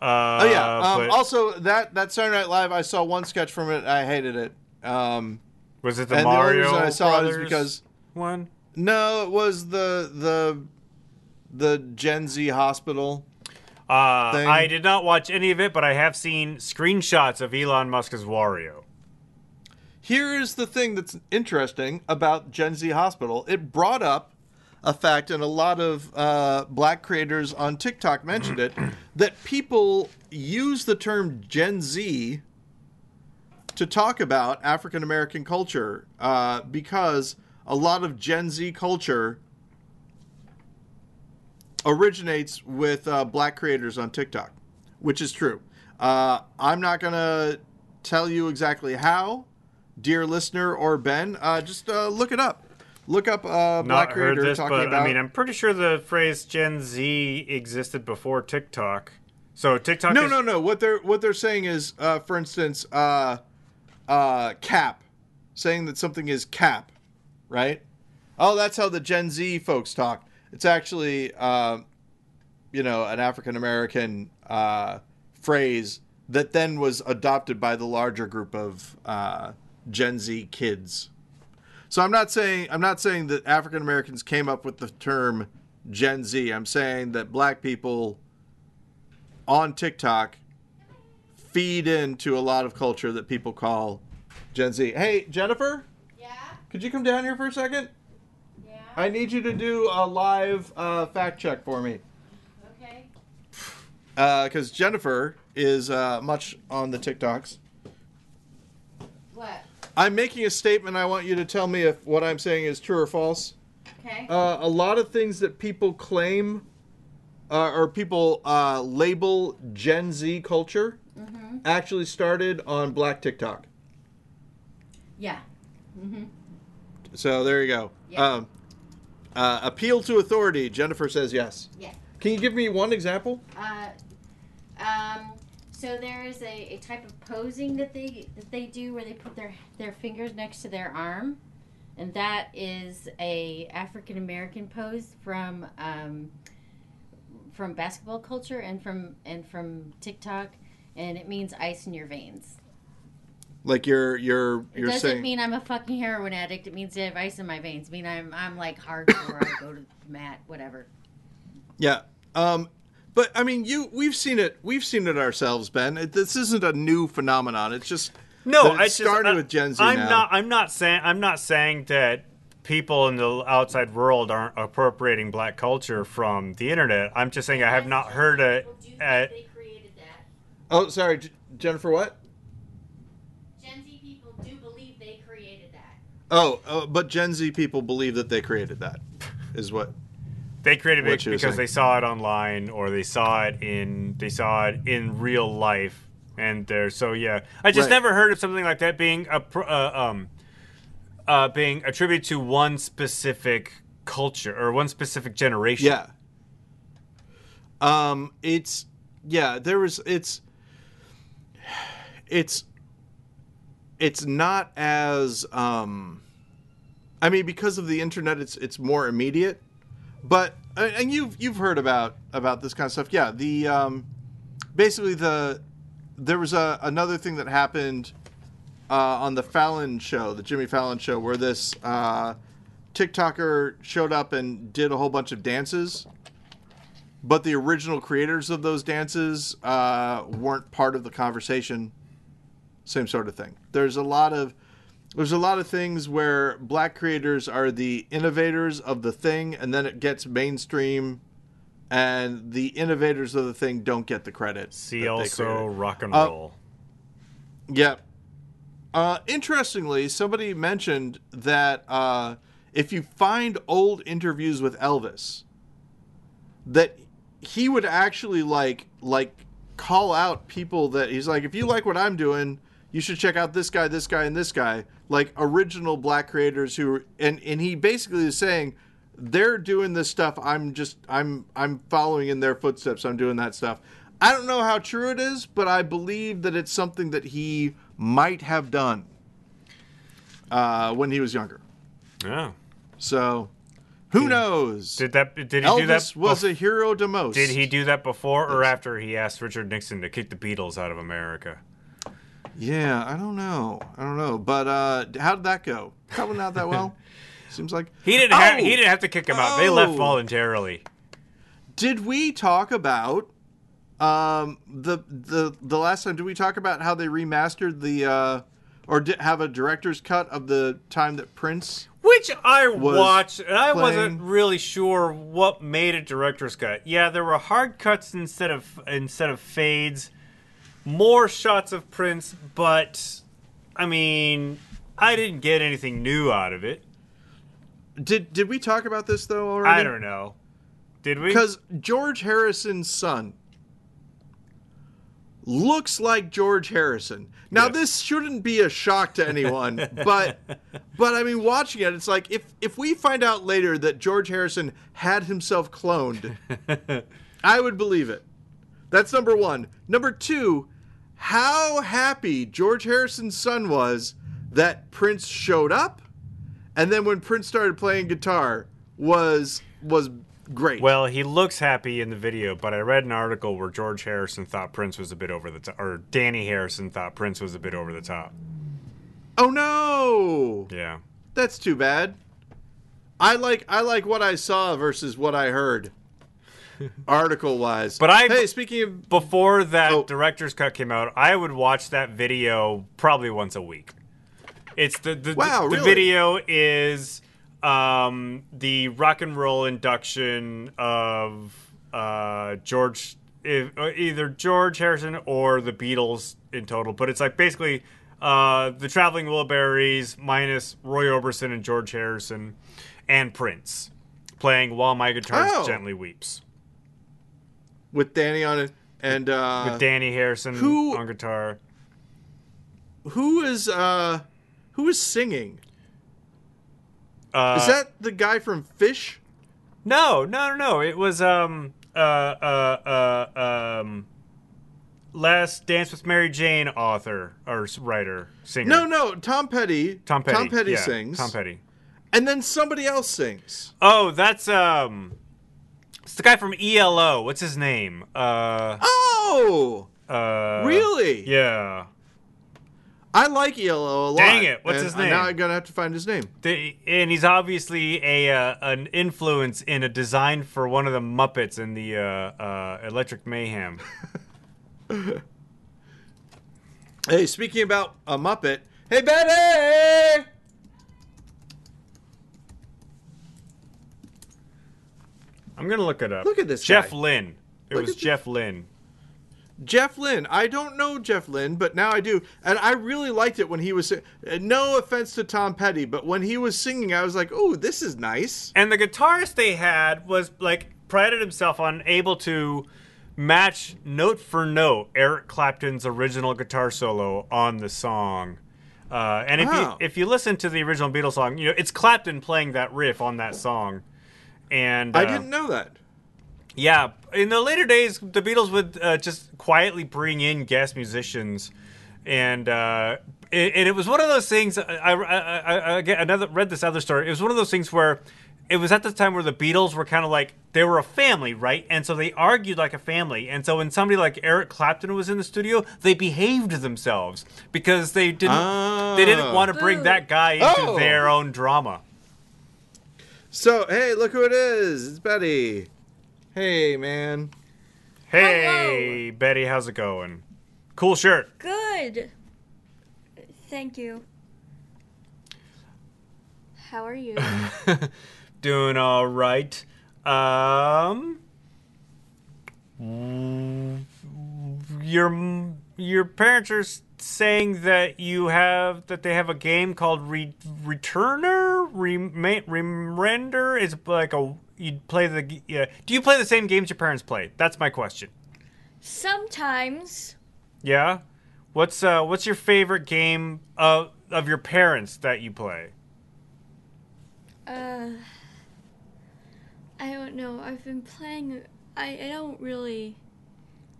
uh, Oh yeah. Um, but also, that that Saturday Night Live, I saw one sketch from it. I hated it. Um, was it the and the only mario reason I saw it is Brothers because one no, it was the the the Gen Z hospital. Uh. I did not watch any of it, but I have seen screenshots of Elon Musk's Wario. Here is the thing that's interesting about Gen Z Hospital. It brought up a fact, and a lot of uh, black creators on TikTok mentioned it, that people use the term Gen Z to talk about African American culture uh, because a lot of Gen Z culture originates with uh, black creators on TikTok, which is true. Uh, I'm not going to tell you exactly how, dear listener or Ben. Uh, just uh, look it up. Look up uh, black Not heard this, talking but about. I mean, I'm pretty sure the phrase Gen Z existed before TikTok. So TikTok. no, is, no, no. What they're what they're saying is, uh, for instance, uh, uh, cap, saying that something is cap, right? Oh, that's how the Gen Z folks talk. It's actually, uh, you know, an African American uh, phrase that then was adopted by the larger group of uh, Gen Z kids. So I'm not saying I'm not saying that African Americans came up with the term Gen Z. I'm saying that black people on TikTok feed into a lot of culture that people call Gen Z. Hey, Jennifer, Yeah, could you come down here for a second? yeah, I need you to do a live uh, fact check for me. okay. Because Jennifer is uh, much on the TikToks. I'm making a statement. I want you to tell me if what I'm saying is true or false. Okay. Uh, a lot of things that people claim uh, or people uh, label Gen Z culture mm-hmm. actually started on Black TikTok. Yeah. Mm-hmm. So there you go. Yeah. Um, uh, appeal to authority. Jennifer says yes. Yeah. Can you give me one example? Uh, um, so there is a, a type of posing that they that they do where they put their their fingers next to their arm, and that is a African American pose from um, from basketball culture and from and from TikTok, and it means ice in your veins. Like you're you're you're it doesn't saying. mean I'm a fucking heroin addict. It means I have ice in my veins. I mean I'm I'm like hardcore. I go to the mat, whatever. yeah. Um, but I mean, you we've seen it. We've seen it ourselves, Ben. It, this isn't a new phenomenon. It's just no. that it it's just- started I- with Gen Z I'm now. not. I'm not saying. I'm not saying that people in the outside world aren't appropriating black culture from the internet. I'm just saying I have not heard it. They created that. Oh, sorry, J- Jennifer. What? Gen Z people do believe they created that. Oh, uh, but Gen Z people believe that they created that. Is what? They created it because they saw it online or they saw it in they saw it in real life, and they're so yeah. I just Right. never heard of something like that being a uh, um uh, being attributed to one specific culture or one specific generation. Yeah. Um, it's yeah. There was it's it's it's not as um. I mean, because of the internet, it's it's more immediate. But uh, and you've you've heard about about this kind of stuff. Yeah. The um, basically the there was a another thing that happened uh, on the Fallon show, the Jimmy Fallon show, where this uh, TikToker showed up and did a whole bunch of dances, but the original creators of those dances uh, weren't part of the conversation. Same sort of thing. There's a lot of there's a lot of things where black creators are the innovators of the thing, and then it gets mainstream, and the innovators of the thing don't get the credit. See also rock and Uh, roll. Yep. Uh, interestingly, somebody mentioned that uh, if you find old interviews with Elvis, that he would actually like like call out people that he's like, if you like what I'm doing, you should check out this guy, this guy, and this guy, like original black creators who, and and he basically is saying they're doing this stuff. I'm just I'm I'm following in their footsteps. I'm doing that stuff. I don't know how true it is, but I believe that it's something that he might have done uh, when he was younger. Yeah. So, who knows? Did that? Did he do Elvis that? was a hero to most. Did he do that before or after he asked Richard Nixon to kick the Beatles out of America? Yeah, I don't know. I don't know. But uh, how did that go? Probably not that well. Seems like He didn't. have, Oh! he didn't have to kick him out. They left Oh! voluntarily. Did we talk about um, the the the last time? Did we talk about how they remastered the uh, or did have a director's cut of the time that Prince? Which I watched, and I wasn't really sure what made a director's cut. Yeah, there were hard cuts instead of instead of fades, more shots of Prince, but I mean, I didn't get anything new out of it. Did did we talk about this though already? I don't know. Did we? Because George Harrison's son looks like George Harrison. Now Yes. this shouldn't be a shock to anyone, but but I mean watching it it's like if if we find out later that George Harrison had himself cloned, I would believe it. That's number 1. Number 2, how happy George Harrison's son was that Prince showed up and then when Prince started playing guitar was was great. Well, he looks happy in the video, but I read an article where George Harrison thought Prince was a bit over the top, or Dhani Harrison thought Prince was a bit over the top. Oh no, Yeah. that's too bad. I like I like what I saw versus what I heard, article wise. But I- hey, speaking of Before that Oh. director's cut came out, I would watch that video probably once a week. It's the the, Wow, the, the video is um, the rock and roll induction of uh, George, if, uh, either George Harrison or the Beatles in total. But it's like basically uh, the Traveling Wilburys minus Roy Orbison and George Harrison and Prince playing "While My Guitar Oh. Gently Weeps" with Dhani on it and uh, with Dhani Harrison who- on guitar. who is uh who is singing? Uh, Is that the guy from Phish? No, no, no, no. It was um uh uh uh um Last Dance with Mary Jane author or writer singer. No, no, Tom Petty. Tom Petty. Tom Petty yeah, sings. Tom Petty. And then somebody else sings. Oh, that's um, it's the guy from ELO. What's his name? Uh, Oh, uh. really? Yeah. I like ELO a lot. Dang it, what's his name? Now I'm gonna have to find his name. The, and he's obviously a uh, an influence in a design for one of the Muppets in the uh, uh, Electric Mayhem. Hey, speaking about a Muppet. Hey, Betty! I'm gonna look it up. Look at this Jeff guy. Lynne. It Look was at this- Jeff Lynne. Jeff Lynne. I don't know Jeff Lynne, but now I do. And I really liked it when he was. uh, No offense to Tom Petty, but when he was singing, I was like, "Oh, this is nice." And the guitarist they had was like prided himself on able to match note for note Eric Clapton's original guitar solo on the song. Uh, and if Wow. you if you listen to the original Beatles song, you know it's Clapton playing that riff on that song. And I uh, didn't know that. Yeah, in the later days, the Beatles would uh, just quietly bring in guest musicians, and uh, it, and it was one of those things. I, I, I, I again, another read this other story. It was one of those things where it was at the time where the Beatles were kind of like they were a family, right? And so they argued like a family. And so when somebody like Eric Clapton was in the studio, they behaved themselves because they didn't they didn't Ah. want to bring that guy into Oh. their own drama. So, hey, look who it is. It's Betty. Hey, man. Hey, Betty, how's it going? Cool shirt. Good. Thank you. How are you? Doing all right. Um, your your parents are s- saying that you have that they have a game called Re- Returner, Rem- Remrender. Is like a you play the yeah. Do you play the same games your parents play? That's my question. Sometimes. Yeah. What's uh what's your favorite game of of your parents that you play? Uh. I don't know. I've been playing. I, I don't really.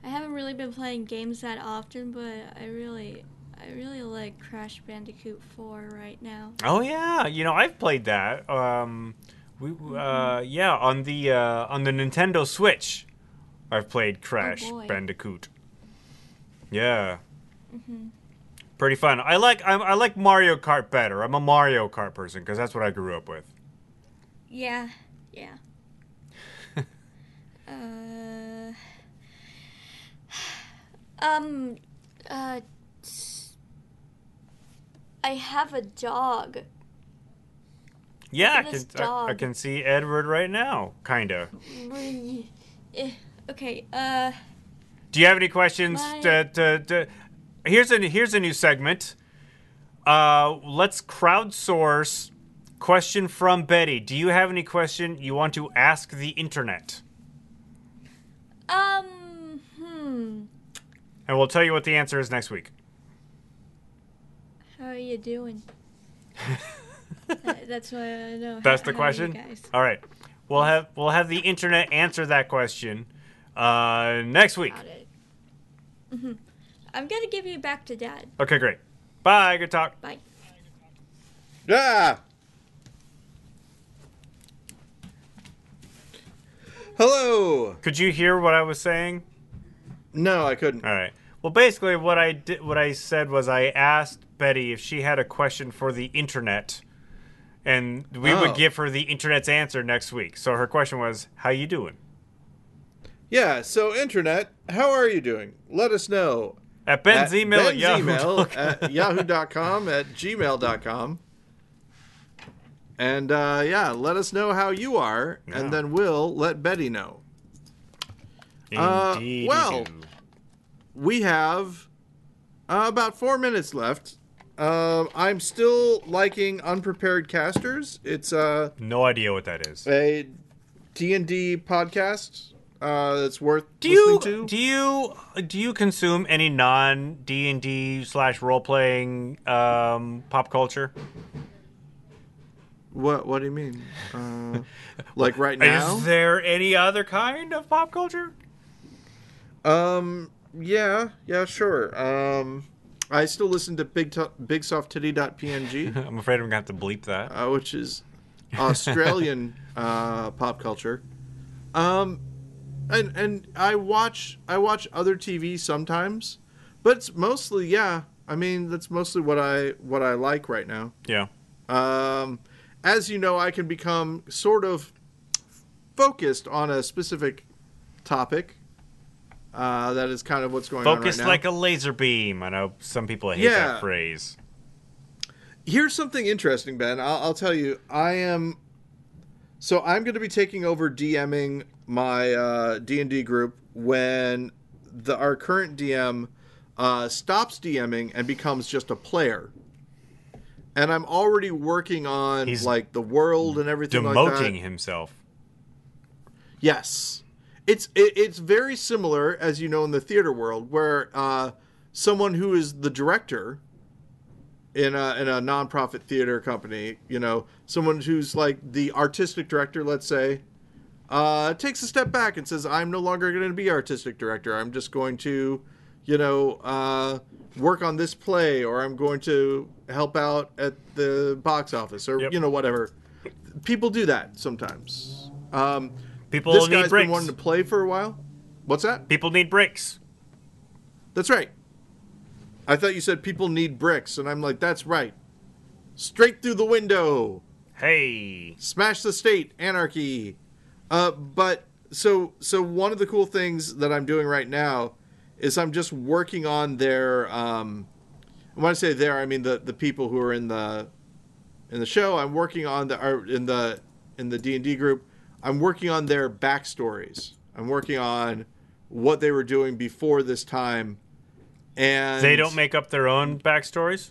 I haven't really been playing games that often, but I really. I really like Crash Bandicoot 4 right now. Oh yeah, you know I've played that. Um, we uh, yeah on the uh, on the Nintendo Switch, I've played Crash boy. Bandicoot. Yeah, pretty fun. I like I, I like Mario Kart better. I'm a Mario Kart person because that's what I grew up with. Yeah, yeah. uh, um, uh, I have a dog. Yeah, I can, this I, I can see Edward right now, kinda. Okay, uh, Do you have any questions? My- To, to, to, here's a here's a new segment. Uh, let's crowdsource question from Betty. Do you have any question you want to ask the internet? um, hmm. And we'll tell you what the answer is next week. How are you doing? That's what I know. That's the how question. All right, we'll have we'll have the internet answer that question uh, next week. Got it. hmm I'm gonna give you back to Dad. Okay, great. Bye. Good talk. Bye. Ah! Hello. Could you hear what I was saying? No, I couldn't. All right. Well, basically, what I did, what I said was, I asked Betty if she had a question for the internet, and we Oh. would give her the internet's answer next week. So her question was, "How you doing?" Yeah. So, internet, how are you doing? Let us know. At Ben's at email at Ben's Yahoo. email at yahoo.com at gmail.com. And uh, yeah, let us know how you are, and then we'll let Betty know. Uh, well- we have uh, about four minutes left. Um, I'm still liking unprepared casters. It's uh, no idea what that is. a D and D podcast uh, that's worth Do you to. do you do you consume any non D and D slash role playing um, pop culture? what What do you mean? Uh, like right now? Is there any other kind of pop culture? Um. Yeah. Yeah. Sure. Um. I still listen to big to- bigsofttitty.png, I'm afraid I'm gonna have to bleep that. uh, which is Australian uh, pop culture. Um, and and I watch I watch other TV sometimes, but it's mostly yeah. I mean that's mostly what I what I like right now. Yeah. Um, as you know, I can become sort of focused on a specific topic. Uh, that is kind of what's going Focused on right like a laser beam. I know some people hate Yeah. that phrase. Here's something interesting, Ben. I'll, I'll tell you. I am. So I'm going to be taking over DMing my uh, D&D group when the our current DM uh, stops DMing and becomes just a player. And I'm already working on He's like the world and everything like that. Demoting himself. Yes, it's it, it's very similar as you know in the theater world, where uh, someone who is the director in a in a nonprofit theater company, you know, someone who's like the artistic director, let's say, uh, takes a step back and says, "I'm no longer going to be artistic director. I'm just going to, you know, uh, work on this play, or I'm going to help out at the box office, or Yep. you know, whatever." People do that sometimes. Um, People this need guy's bricks. been wanting to play for a while. What's that? People need bricks. That's right. I thought you said people need bricks, and I'm like, that's right. Straight through the window. Hey. Smash the state, anarchy. Uh, but so so one of the cool things that I'm doing right now is I'm just working on their. Um, when I say there, I mean the the people who are in the in the show. I'm working on the are in the in the D and D group. I'm working on their backstories. I'm working on what they were doing before this time. And They don't make up their own backstories.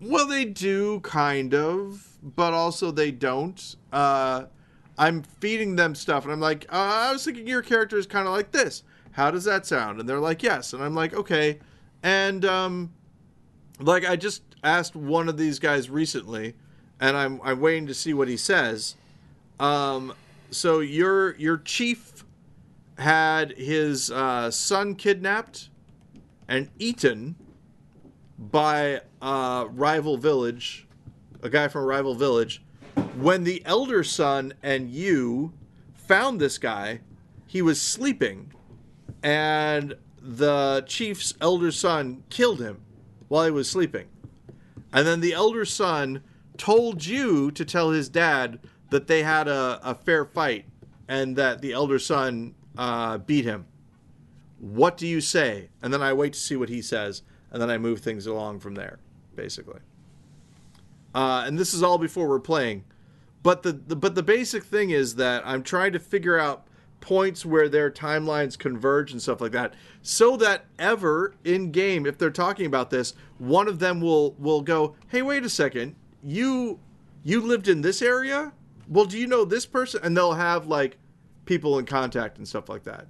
well, they do kind of, but also they don't. Uh, I'm feeding them stuff, and I'm like, uh, I was thinking your character is kind of like this. How does that sound? And they're like, yes. And I'm like, okay. And um, like I just asked one of these guys recently, and I'm I'm waiting to see what he says. Um, so your your chief had his uh, son kidnapped and eaten by a rival village, a guy from a rival village. When the elder son and you found this guy, he was sleeping, and the chief's elder son killed him while he was sleeping. And then the elder son told you to tell his dad that they had a, a fair fight and that the elder son uh, beat him. What do you say? And then I wait to see what he says, and then I move things along from there, basically. Uh, and this is all before we're playing. but the, the but the basic thing is that I'm trying to figure out points where their timelines converge and stuff like that, so that ever in game, if they're talking about this, one of them will will go, "Hey, wait a second, you you lived in this area? Well, do you know this person?" And they'll have like people in contact and stuff like that.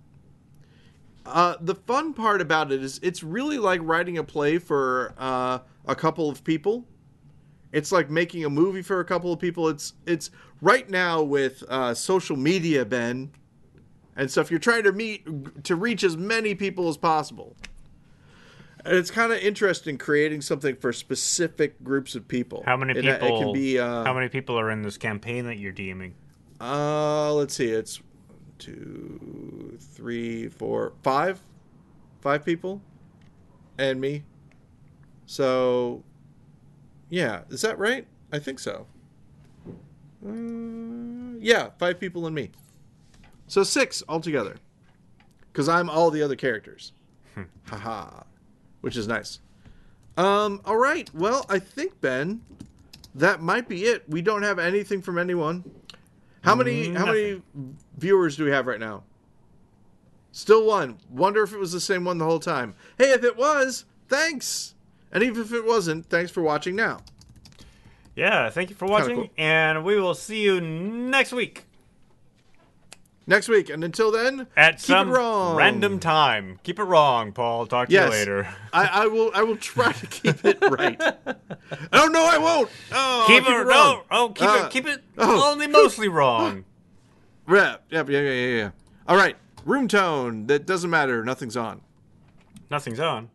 Uh, the fun part about it is it's really like writing a play for uh, a couple of people. It's like making a movie for a couple of people. It's it's right now with uh, social media, Ben, and stuff. You're trying to meet to reach as many people as possible. And it's kind of interesting creating something for specific groups of people. How many It- people? It, can be. Uh, how many people are in this campaign that you're DMing? Uh, let's see. It's two, three, four, five, five people, and me. So, yeah, is that right? I think so. Uh, yeah, five people and me. So six altogether. Because I'm all the other characters. Haha. Which is nice. Um, all right. Well, I think, Ben, that might be it. We don't have anything from anyone. How many how many viewers do we have right now? Still one. Wonder if it was the same one the whole time. Hey, if it was, thanks. And even if it wasn't, thanks for watching now. Yeah, thank you for watching, cool. and we will see you next week Next week. And until then, at keep some it wrong. random time. Keep it wrong, Paul. Talk to Yes. you later. I, I will I will try to keep it right. oh no, I won't. Oh, keep, I'll it, wrong. no, oh, keep Uh, it, keep it oh. only mostly wrong. Yeah, yeah, yeah, yeah, yeah. All right. Room tone. That doesn't matter. Nothing's on. Nothing's on.